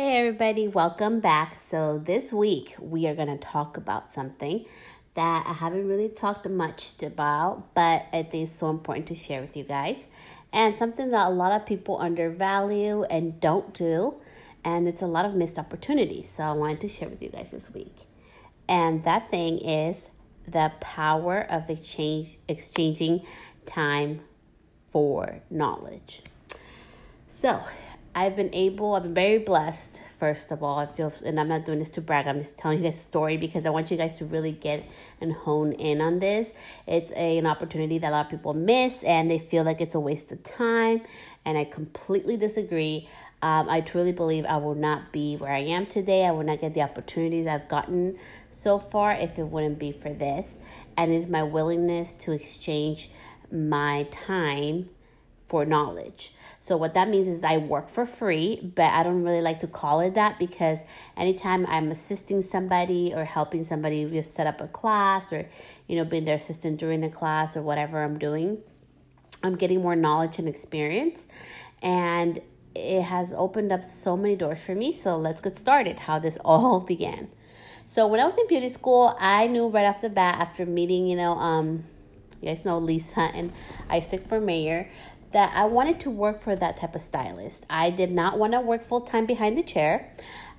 Hey, everybody, welcome back. So, this week we are going to talk about something that I haven't really talked much about, but I think is so important to share with you guys, and something that a lot of people undervalue and don't do, and it's a lot of missed opportunities. So, I wanted to share with you guys this week. And that thing is the power of exchange exchanging time for knowledge. So, I've been able, I've been very blessed, first of all. I feel, and I'm not doing this to brag, I'm just telling you this story because I want you guys to really get and hone in on this. It's a, an opportunity that a lot of people miss and they feel like it's a waste of time. And I completely disagree. Um, I truly believe I will not be where I am today. I will not get the opportunities I've gotten so far if it wouldn't be for this. And it's my willingness to exchange my time for knowledge. So what that means is I work for free, but I don't really like to call it that because anytime I'm assisting somebody or helping somebody just set up a class or you know being their assistant during a class or whatever I'm doing, I'm getting more knowledge and experience and it has opened up so many doors for me. So let's get started how this all began. So when I was in beauty school, I knew right off the bat after meeting, you know, um you guys know Lisa and Isaac for mayor that I wanted to work for that type of stylist. I did not want to work full time behind the chair.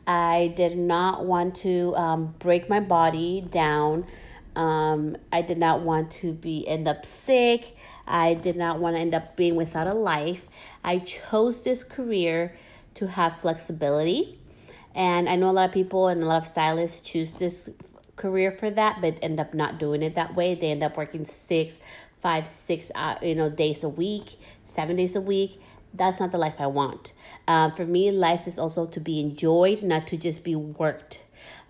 I did not want to um, break my body down. Um, I did not want to be end up sick. I did not want to end up being without a life. I chose this career to have flexibility. And I know a lot of people and a lot of stylists choose this career for that, but end up not doing it that way. They end up working six, five, six, uh, you know, days a week, seven days a week. That's not the life I want. Uh, for me, life is also to be enjoyed, not to just be worked.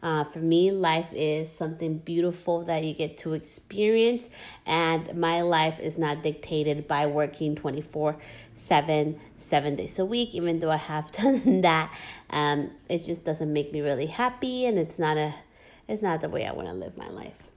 Uh, for me, life is something beautiful that you get to experience, and my life is not dictated by working 24 7, seven days a week, even though I have done that. Um, it just doesn't make me really happy, and it's not a it's not the way I want to live my life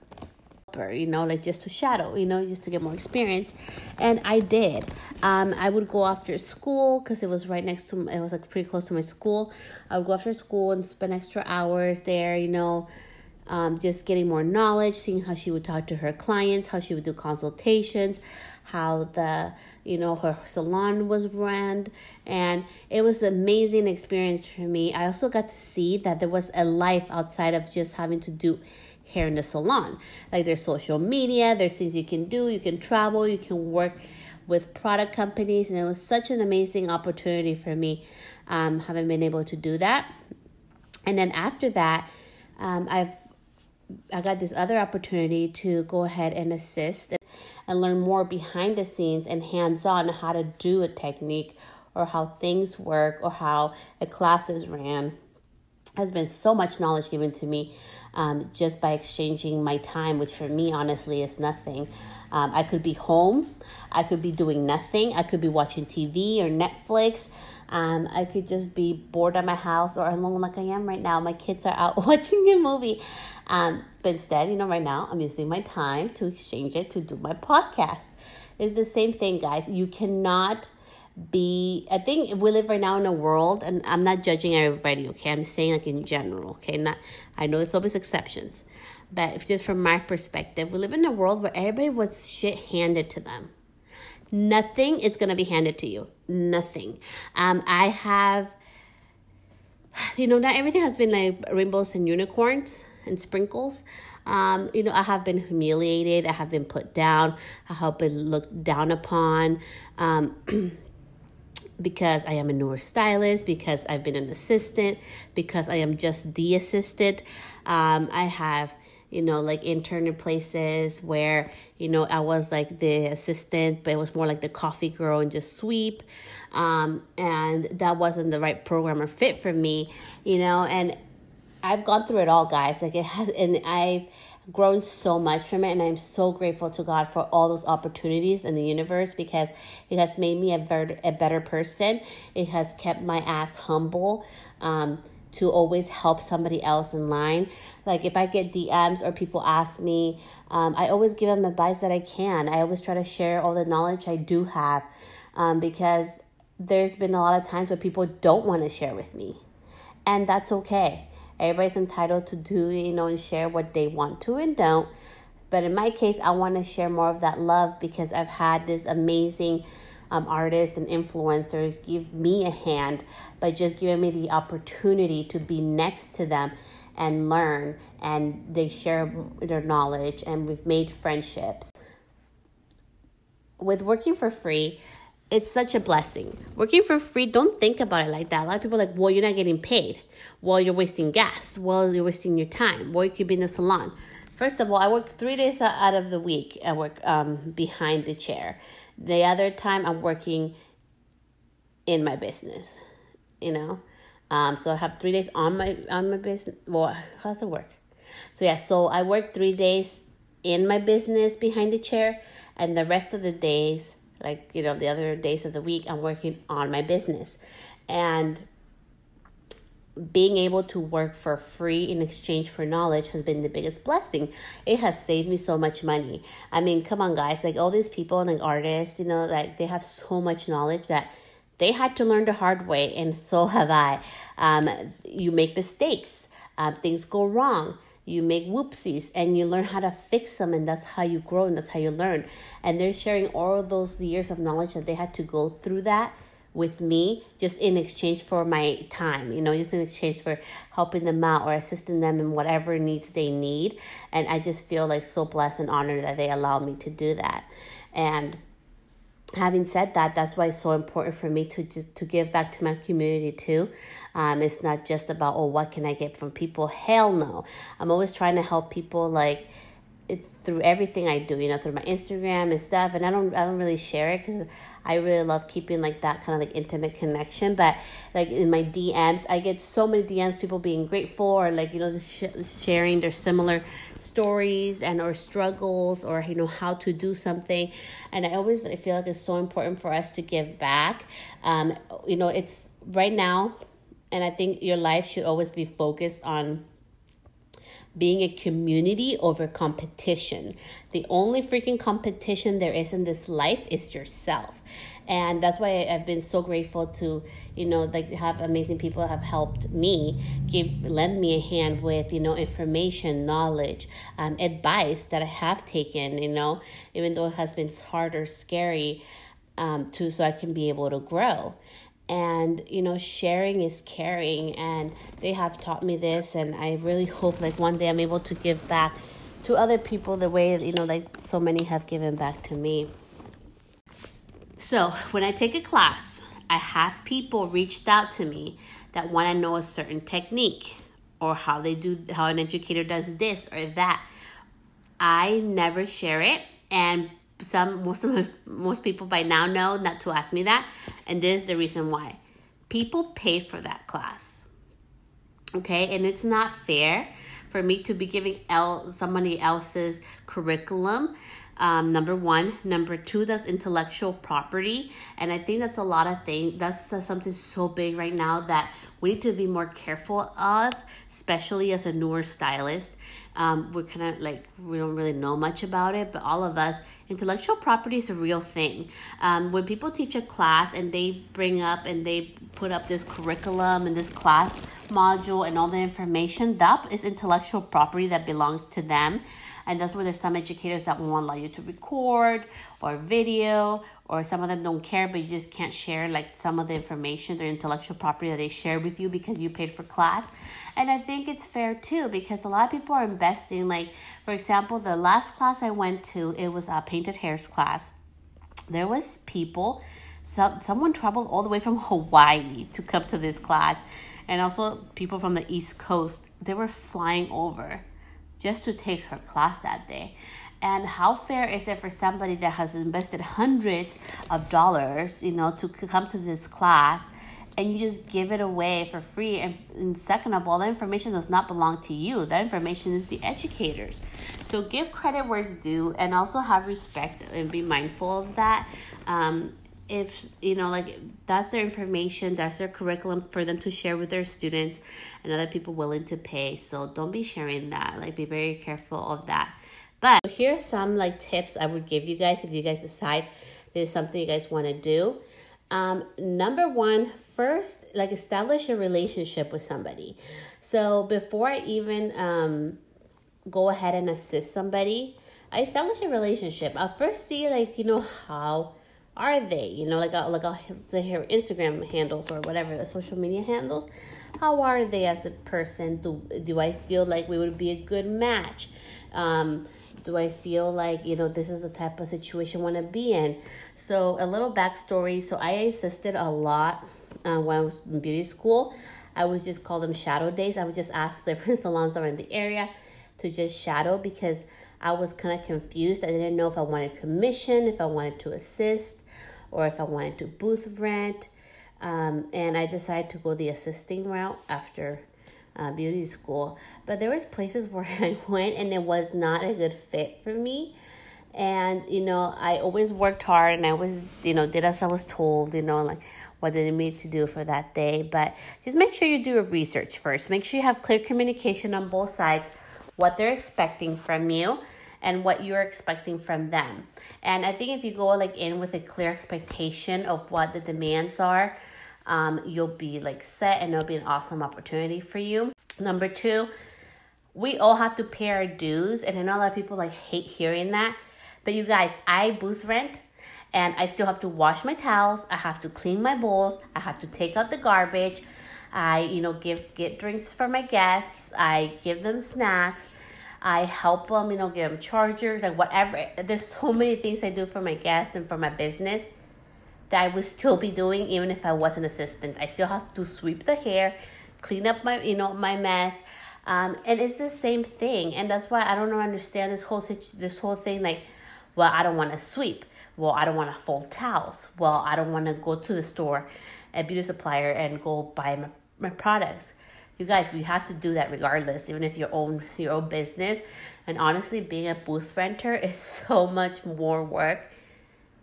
you know, like just to shadow, you know, just to get more experience. And I did. Um, I would go after school because it was right next to, it was like pretty close to my school. I would go after school and spend extra hours there, you know, um, just getting more knowledge, seeing how she would talk to her clients, how she would do consultations, how the you know her salon was ran, and it was an amazing experience for me. I also got to see that there was a life outside of just having to do hair in the salon. Like there's social media, there's things you can do, you can travel, you can work with product companies, and it was such an amazing opportunity for me um, having been able to do that. And then after that, um, I've I got this other opportunity to go ahead and assist and learn more behind the scenes and hands on how to do a technique or how things work or how a class is ran has been so much knowledge given to me um, just by exchanging my time, which for me, honestly, is nothing. Um, I could be home, I could be doing nothing, I could be watching TV or Netflix. Um, I could just be bored at my house or alone like I am right now. My kids are out watching a movie. Um, but instead, you know, right now I'm using my time to exchange it to do my podcast. It's the same thing, guys. You cannot be i think we live right now in a world and i'm not judging everybody okay? I'm saying like in general okay? Not i know there's always exceptions but if just from my perspective we live in a world where everybody wants shit handed to them. Nothing is going to be handed to you. Nothing. Um i have you know not everything has been like rainbows and unicorns and sprinkles. Um, you know, I have been humiliated, I have been put down, I have been looked down upon. Um, because I am a newer stylist, because I've been an assistant, because I am just the assistant. Um, I have, you know, like intern in places where, you know, I was like the assistant, but it was more like the coffee girl and just sweep. Um, and that wasn't the right program or fit for me, you know, and I've gone through it all, guys. Like it has, and I've, grown so much from it and i'm so grateful to god for all those opportunities in the universe because it has made me a better, a better person. It has kept my ass humble um, to always help somebody else in line. Like if i get dms or people ask me um, i always give them advice that i can. I always try to share all the knowledge i do have um, because there's been a lot of times where people don't want to share with me and that's okay. Everybody's entitled to do, you know, and share what they want to and don't. But in my case, I want to share more of that love because I've had this amazing um, artists and influencers give me a hand by just giving me the opportunity to be next to them and learn and they share their knowledge and we've made friendships. With working for free it's such a blessing. Working for free don't think about it like that. A lot of people are like well you're not getting paid well you're wasting gas while you're wasting your time well you could be in the salon first of all i work three days out of the week i work um, behind the chair the other time i'm working in my business you know um, so I have three days on my on my business. Well, how does it work? So yeah, so I work three days in my business behind the chair, and the rest of the days, like you know, the other days of the week, I'm working on my business, and being able to work for free in exchange for knowledge has been the biggest blessing. It has saved me so much money. I mean, come on, guys! Like all these people and like artists, you know, like they have so much knowledge that they had to learn the hard way, and so have I. Um, you make mistakes, uh, things go wrong, you make whoopsies, and you learn how to fix them, and that's how you grow and that's how you learn. And they're sharing all those years of knowledge that they had to go through that with me just in exchange for my time, you know, just in exchange for helping them out or assisting them in whatever needs they need. And I just feel like so blessed and honored that they allow me to do that. And having said that, that's why it's so important for me to just to give back to my community too. Um, it's not just about oh, what can I get from people? Hell no. I'm always trying to help people like it, through everything I do, you know, through my Instagram and stuff. And I don't I don't really share it because I really love keeping like that kind of like intimate connection. But like in my DMs, I get so many DMs, people being grateful or like you know sh- sharing their similar stories and or struggles or you know how to do something. And I always I feel like it's so important for us to give back. Um, you know, it's right now, and I think your life should always be focused on being a community over competition. The only freaking competition there is in this life is yourself. And that's why I've been so grateful to, you know, like have amazing people have helped me, give lend me a hand with, you know, information, knowledge, um, advice that I have taken, you know, even though it has been hard or scary, um, to so I can be able to grow and you know sharing is caring and they have taught me this and i really hope like one day i'm able to give back to other people the way you know like so many have given back to me. So when i take a class i have people reached out to me that want to know a certain technique or how they do how an educator does this or that. I never share it and some most of most people by now know not to ask me that and this is the reason why. People pay for that class okay? And it's not fair for me to be giving el- somebody else's curriculum um, number one. Number two that's intellectual property and i think that's a lot of things that's uh, something so big right now that we need to be more careful of especially as a newer stylist. Um, we're kind of like we don't really know much about it but all of us intellectual property is a real thing. Um, when people teach a class and they bring up and they put up this curriculum and this class module and all the information, that is intellectual property that belongs to them. And that's where there's some educators that won't allow you to record or video, or some of them don't care, but you just can't share like some of the information, their intellectual property that they share with you because you paid for class. And I think it's fair too because a lot of people are investing. Like, for example, the last class I went to, it was a painted hairs class. There was people, some, someone traveled all the way from Hawaii to come to this class. And also people from the East Coast, they were flying over just to take her class that day. And how fair is it for somebody that has invested hundreds of dollars, you know, to come to this class and you just give it away for free. And, and, second of all, the information does not belong to you. That information is the educators. So give credit where it's due, and also have respect and be mindful of that. Um, if you know, like that's their information, that's their curriculum for them to share with their students, and other people willing to pay. So don't be sharing that. Like be very careful of that. But here's some like tips I would give you guys if you guys decide this is something you guys want to do. Um, number one, first like establish a relationship with somebody. So before I even um, go ahead and assist somebody, I establish a relationship. I'll first see like you know how are they? You know, like I'll, like I'll hear Instagram handles or whatever the social media handles. How are they as a person? Do do I feel like we would be a good match? Um, do I feel like you know this is the type of situation I want to be in? So a little backstory. So I assisted a lot uh, when I was in beauty school. I would just call them shadow days. I would just ask different salons around the area to just shadow because I was kind of confused. I didn't know if I wanted commission, if I wanted to assist, or if I wanted to booth rent. Um, and I decided to go the assisting route after uh, beauty school. But there was places where I went and it was not a good fit for me. And you know, I always worked hard and I was, you know, did as I was told, you know, like what they need to do for that day. But just make sure you do a research first. Make sure you have clear communication on both sides, what they're expecting from you and what you're expecting from them. And I think if you go like in with a clear expectation of what the demands are, um, you'll be like set and it'll be an awesome opportunity for you. Number two, we all have to pay our dues, and I know a lot of people like hate hearing that. But you guys, I booth rent and I still have to wash my towels, I have to clean my bowls, I have to take out the garbage. I, you know, give get drinks for my guests. I give them snacks. I help them, you know, give them chargers, like whatever. There's so many things I do for my guests and for my business that I would still be doing even if I was an assistant. I still have to sweep the hair, clean up my, you know, my mess. Um, and it's the same thing. And that's why I don't understand this whole situ- this whole thing like, well, I don't want to sweep. Well, I don't want to fold towels. Well, I don't want to go to the store, a beauty supplier, and go buy my, my products you guys we have to do that regardless even if you own your own business and honestly being a booth renter is so much more work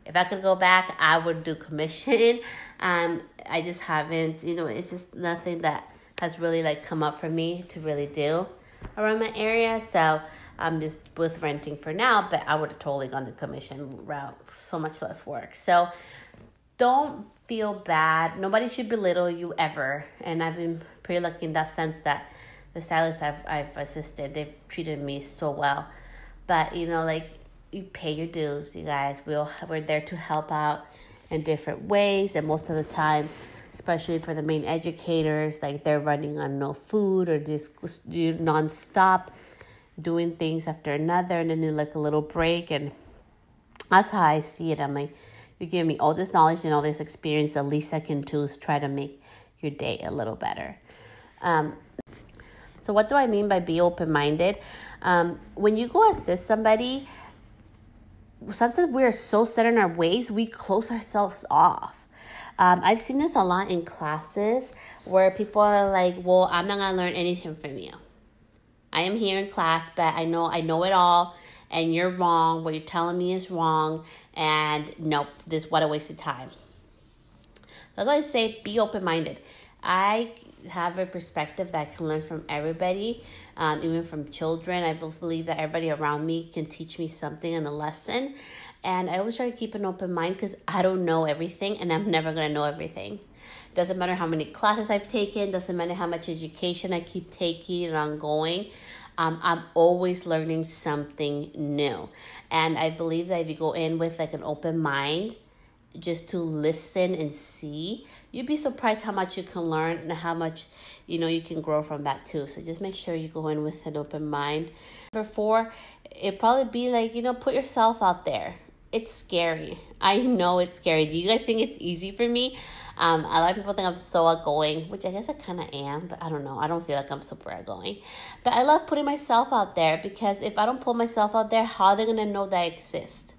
if i could go back i would do commission. Um i just haven't you know it's just nothing that has really like come up for me to really do around my area. So i'm just booth renting for now but i would have totally gone the commission route so much less work. So don't feel bad. Nobody should belittle you ever. And i've been pretty lucky in that sense that the stylists I've, I've assisted, they've treated me so well. But, you know, like, you pay your dues, you guys. We'll, we're there to help out in different ways. And most of the time, especially for the main educators, like they're running on no food or just non-stop doing things after another and then need like a little break. And that's how I see it. I'm like, you give me all this knowledge and all this experience. The least I can do is try to make your day a little better. Um, so, what do I mean by be open minded? Um, when you go assist somebody, sometimes we're so set in our ways, we close ourselves off. Um, I've seen this a lot in classes where people are like, "Well, I'm not gonna learn anything from you. I am here in class, but I know I know it all, and you're wrong. What you're telling me is wrong, and nope, this what a waste of time." That's why I say be open minded. I have a perspective that I can learn from everybody, um, even from children. I believe that everybody around me can teach me something and a lesson. And I always try to keep an open mind because I don't know everything and I'm never going to know everything. Doesn't matter how many classes I've taken, doesn't matter how much education I keep taking and ongoing. Um, I'm always learning something new. And I believe that if you go in with like an open mind, just to listen and see, you'd be surprised how much you can learn and how much you know you can grow from that too. So just make sure you go in with an open mind. Number four, it probably be like, you know, put yourself out there. It's scary. I know it's scary. Do you guys think it's easy for me? Um, a lot of people think I'm so outgoing, which I guess I kind of am, but I don't know. I don't feel like I'm super outgoing. But I love putting myself out there because if I don't put myself out there, how are they to know that I exist?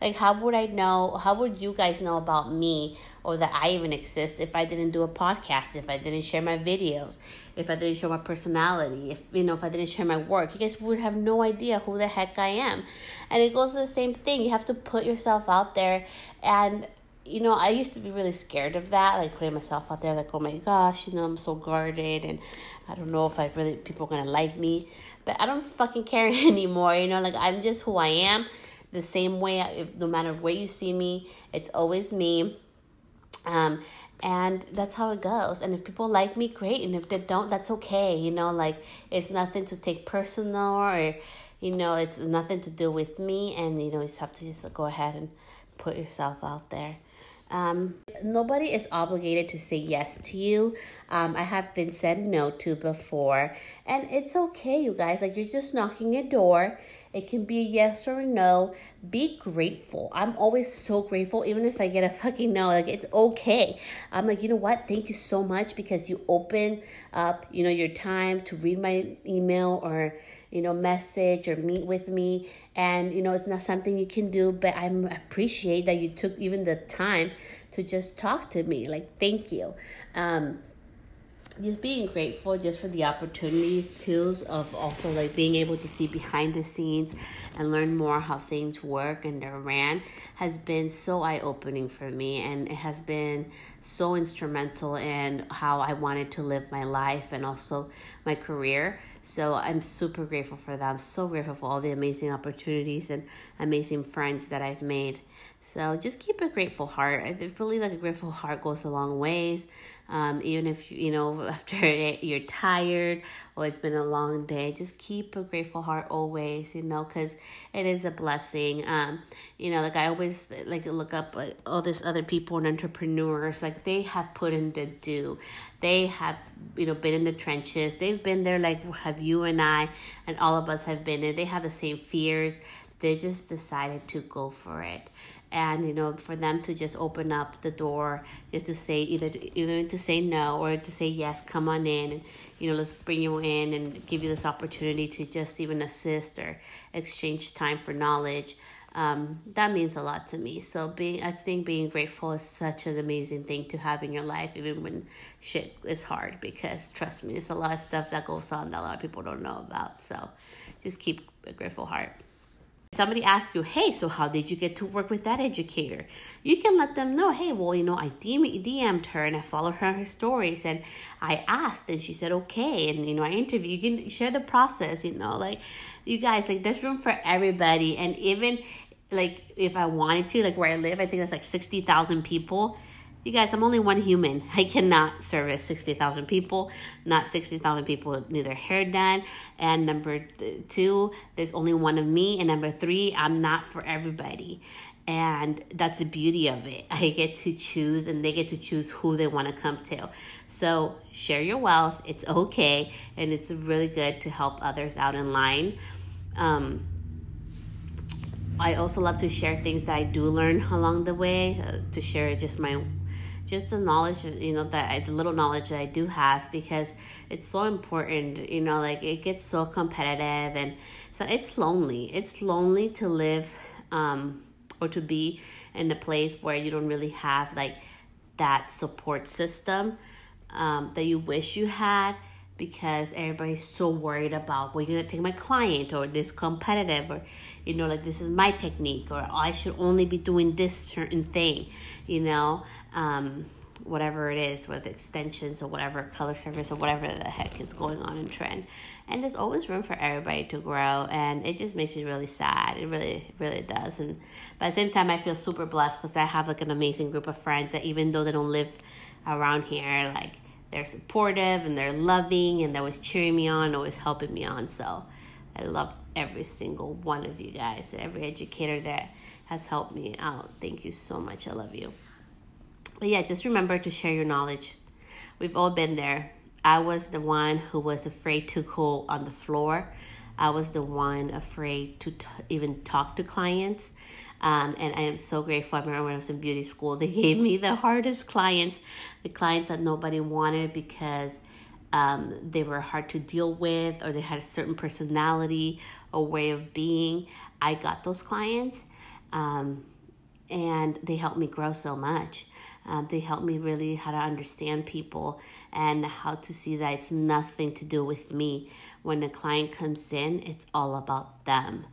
Like, how would I know? How would you guys know about me or that I even exist if I didn't do a podcast, if I didn't share my videos, if I didn't show my personality, if you know, if I didn't share my work? You guys would have no idea who the heck I am. And it goes to the same thing. You have to put yourself out there and you know, I used to be really scared of that, like putting myself out there, like, oh my gosh, you know, I'm so guarded and I don't know if I really people are gonna like me. But I don't fucking care anymore, you know, like I'm just who I am the same way if, no matter where you see me it's always me. Um, and that's how it goes. And if people like me great. And if they don't that's okay. You know like it's nothing to take personal or you know it's nothing to do with me. And you know you just have to just go ahead and put yourself out there. Um, nobody is obligated to say yes to you. Um, I have been said no to before, and it's okay, you guys. Like, you're just knocking a door. It can be a yes or a no. Be grateful. I'm always so grateful, even if I get a fucking no. Like, it's okay. I'm like, you know what? Thank you so much because you open up, you know, your time to read my email or you know, message or meet with me. And, you know, it's not something you can do, but I appreciate that you took even the time to just talk to me. Like, thank you. Um, just being grateful just for the opportunities too of also like being able to see behind the scenes and learn more how things work and they're ran has been so eye-opening for me and it has been so instrumental in how i wanted to live my life and also my career so I'm super grateful for that. I'm so grateful for all the amazing opportunities and amazing friends that I've made. So just keep a grateful heart. I believe like a grateful heart goes a long ways. Um, even if you know after you're tired or it's been a long day, just keep a grateful heart always. You know, because it is a blessing. Um, you know, like I always like look up like, all these other people and entrepreneurs. Like they have put in the do. They have you know been in the trenches. They've been there. Like have you and I and all of us have been there. They have the same fears. They just decided to go for it and you know for them to just open up the door just to say either to, either to say no or to say yes come on in and you know let's bring you in and give you this opportunity to just even assist or exchange time for knowledge. Um, that means a lot to me. So being i think being grateful is such an amazing thing to have in your life even when shit is hard because trust me there's a lot of stuff that goes on that a lot of people don't know about. So just keep a grateful heart somebody asks you, hey, so how did you get to work with that educator? You can let them know, hey, well, you know, I DM'd her and I followed her her stories and I asked and she said okay. And, you know, I interviewed. You can share the process, you know, like you guys, like there's room for everybody. And even like if I wanted to, like where I live, I think there's like 60,000 people you guys, I'm only one human. I cannot service 60,000 people. Not 60,000 people need their hair done. And number two, there's only one of me. And number three, I'm not for everybody. And that's the beauty of it. I get to choose and they get to choose who they want to come to. So share your wealth. It's okay. And it's really good to help others out in line. Um, I also love to share things that I do learn along the way, uh, to share just my just the knowledge you know that I, the little knowledge that i do have because it's so important you know like it gets so competitive and so it's lonely. It's lonely to live um or to be in a place where you don't really have like that support system um, that you wish you had because everybody's so worried about well you're gonna take my client or this competitive or you know like this is my technique or i should only be doing this certain thing you know um, whatever it is with extensions or whatever color service or whatever the heck is going on in trend. And there's always room for everybody to grow and it just makes me really sad. It really really does. And but at the same time i feel super blessed because i have like an amazing group of friends that even though they don't live around here like they're supportive and they're loving and they're always cheering me on always helping me on. So i love every single one of you guys. Every educator that has helped me out. Thank you so much. I love you but yeah, just remember to share your knowledge. We've all been there. I was the one who was afraid to go on the floor. I was the one afraid to t- even talk to clients. Um, and I am so grateful. I remember when I was in beauty school, they gave me the hardest clients, the clients that nobody wanted because um, they were hard to deal with or they had a certain personality or way of being. I got those clients um, and they helped me grow so much. Um, they help me really how to understand people and how to see that it's nothing to do with me. When a client comes in, it's all about them.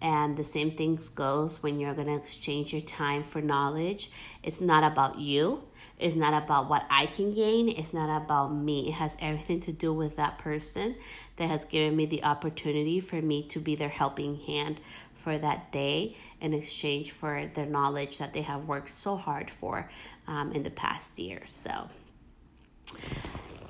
And the same things goes when you're going to exchange your time for knowledge. It's not about you. It's not about what I can gain. It's not about me. It has everything to do with that person that has given me the opportunity for me to be their helping hand for that day in exchange for their knowledge that they have worked so hard for um, in the past year. So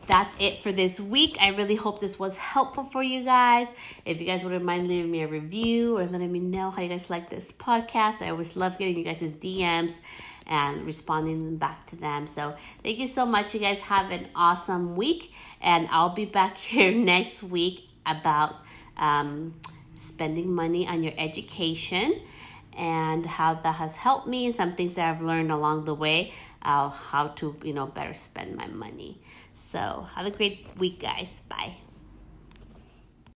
that's it for this week. I really hope this was helpful for you guys. If you guys wouldn't mind leaving me a review or letting me know how you guys like this podcast, I always love getting you guys' DMs and responding back to them. So thank you so much. You guys have an awesome week, and I'll be back here next week about um, spending money on your education and how that has helped me, some things that I've learned along the way, uh, how to you know better spend my money. So have a great week, guys. Bye.